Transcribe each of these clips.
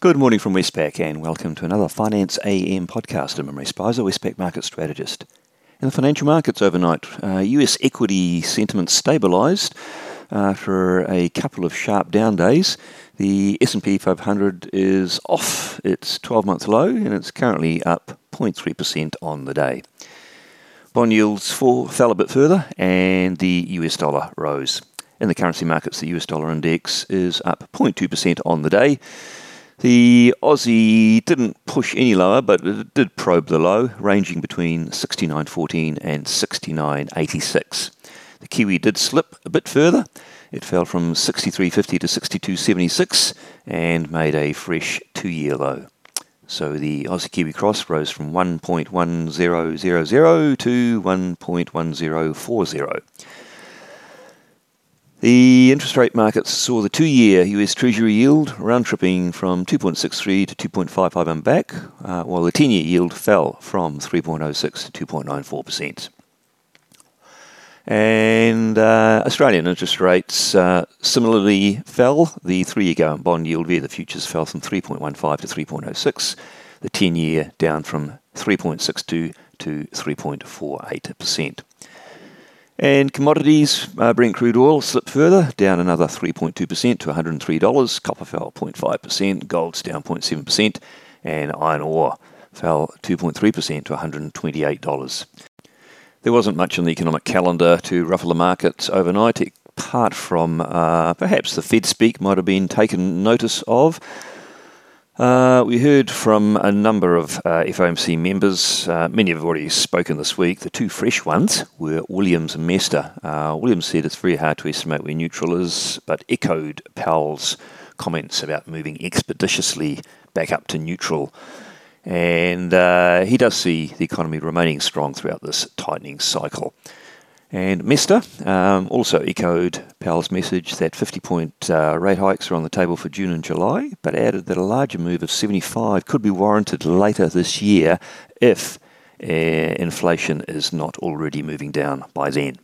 Good morning from Westpac and welcome to another Finance AM podcast. I'm Imre Speizer, Westpac market strategist. In the financial markets overnight, uh, US equity sentiment stabilised after a couple of sharp down days. The S&P 500 is off its 12-month low and it's currently up 0.3% on the day. Bond yields fall, fell a bit further and the US dollar rose. In the currency markets, the US dollar index is up 0.2% on the day the Aussie didn't push any lower, but it did probe the low, ranging between 69.14 and 69.86. The Kiwi did slip a bit further. It fell from 63.50 to 62.76 and made a fresh two year low. So the Aussie Kiwi cross rose from 1.1000 to 1.1040. The interest rate markets saw the two year US Treasury yield round tripping from 2.63 to 2.55 and back, uh, while the 10 year yield fell from 3.06 to 2.94%. And uh, Australian interest rates uh, similarly fell. The three year government bond yield via the futures fell from 3.15 to 3.06, the 10 year down from 3.62 to 3.48%. And commodities, uh, Brent crude oil slipped further, down another 3.2% to $103. Copper fell 0.5%, gold's down 0.7%, and iron ore fell 2.3% to $128. There wasn't much on the economic calendar to ruffle the markets overnight, apart from uh, perhaps the Fed speak might have been taken notice of. Uh, we heard from a number of uh, FOMC members. Uh, many have already spoken this week. The two fresh ones were Williams and Mester. Uh, Williams said it's very hard to estimate where neutral is, but echoed Powell's comments about moving expeditiously back up to neutral. And uh, he does see the economy remaining strong throughout this tightening cycle. And Mester um, also echoed Powell's message that 50 point uh, rate hikes are on the table for June and July, but added that a larger move of 75 could be warranted later this year if uh, inflation is not already moving down by then.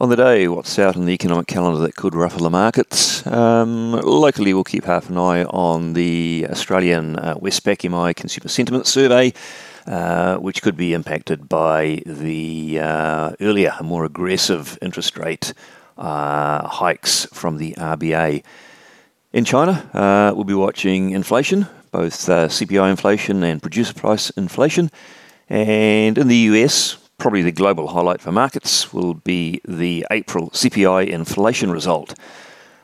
On the day, what's out on the economic calendar that could ruffle the markets? Um, locally, we'll keep half an eye on the Australian uh, Westpac MI Consumer Sentiment Survey. Uh, which could be impacted by the uh, earlier, more aggressive interest rate uh, hikes from the RBA. In China, uh, we'll be watching inflation, both uh, CPI inflation and producer price inflation. And in the US, probably the global highlight for markets will be the April CPI inflation result.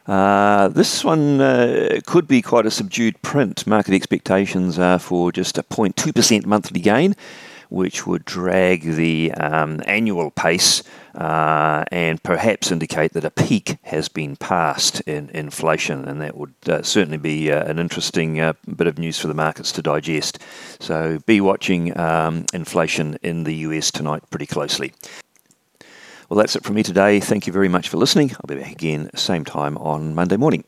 Uh, this one uh, could be quite a subdued print. Market expectations are for just a 0.2% monthly gain, which would drag the um, annual pace uh, and perhaps indicate that a peak has been passed in inflation, and that would uh, certainly be uh, an interesting uh, bit of news for the markets to digest. So be watching um, inflation in the US tonight pretty closely. Well, that's it from me today. Thank you very much for listening. I'll be back again same time on Monday morning.